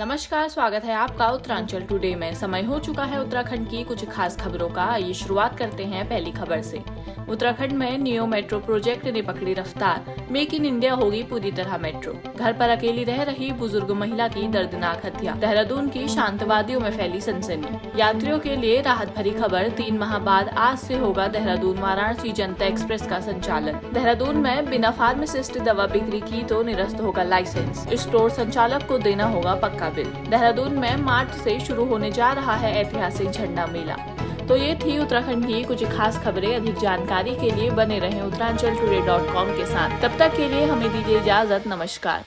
नमस्कार, स्वागत है आपका उत्तरांचल टुडे में। समय हो चुका है उत्तराखंड की कुछ खास खबरों का। आइए शुरुआत करते हैं पहली खबर से। उत्तराखंड में नियो मेट्रो प्रोजेक्ट ने पकड़ी रफ्तार। मेक इन इंडिया होगी पूरी तरह मेट्रो। घर पर अकेली रह रही बुज़ुर्ग महिला की दर्दनाक हत्या। देहरादून की शांतवादियों में फैली सनसनी। यात्रियों के लिए राहत भरी खबर, तीन माह बाद आज से होगा देहरादून वाराणसी जनता एक्सप्रेस का संचालन। देहरादून में बिना फार्मासिस्ट दवा बिक्री की तो निरस्त होगा लाइसेंस। स्टोर संचालक को देना होगा पक्का बिल देहरादून में मार्च से शुरू होने जा रहा है ऐतिहासिक झंडा मेला। तो ये थी उत्तराखंड की कुछ खास खबरें। अधिक जानकारी के लिए बने रहें उत्तरांचल डॉट कॉम के साथ। तब तक के लिए हमें दीजिए इजाज़त। नमस्कार।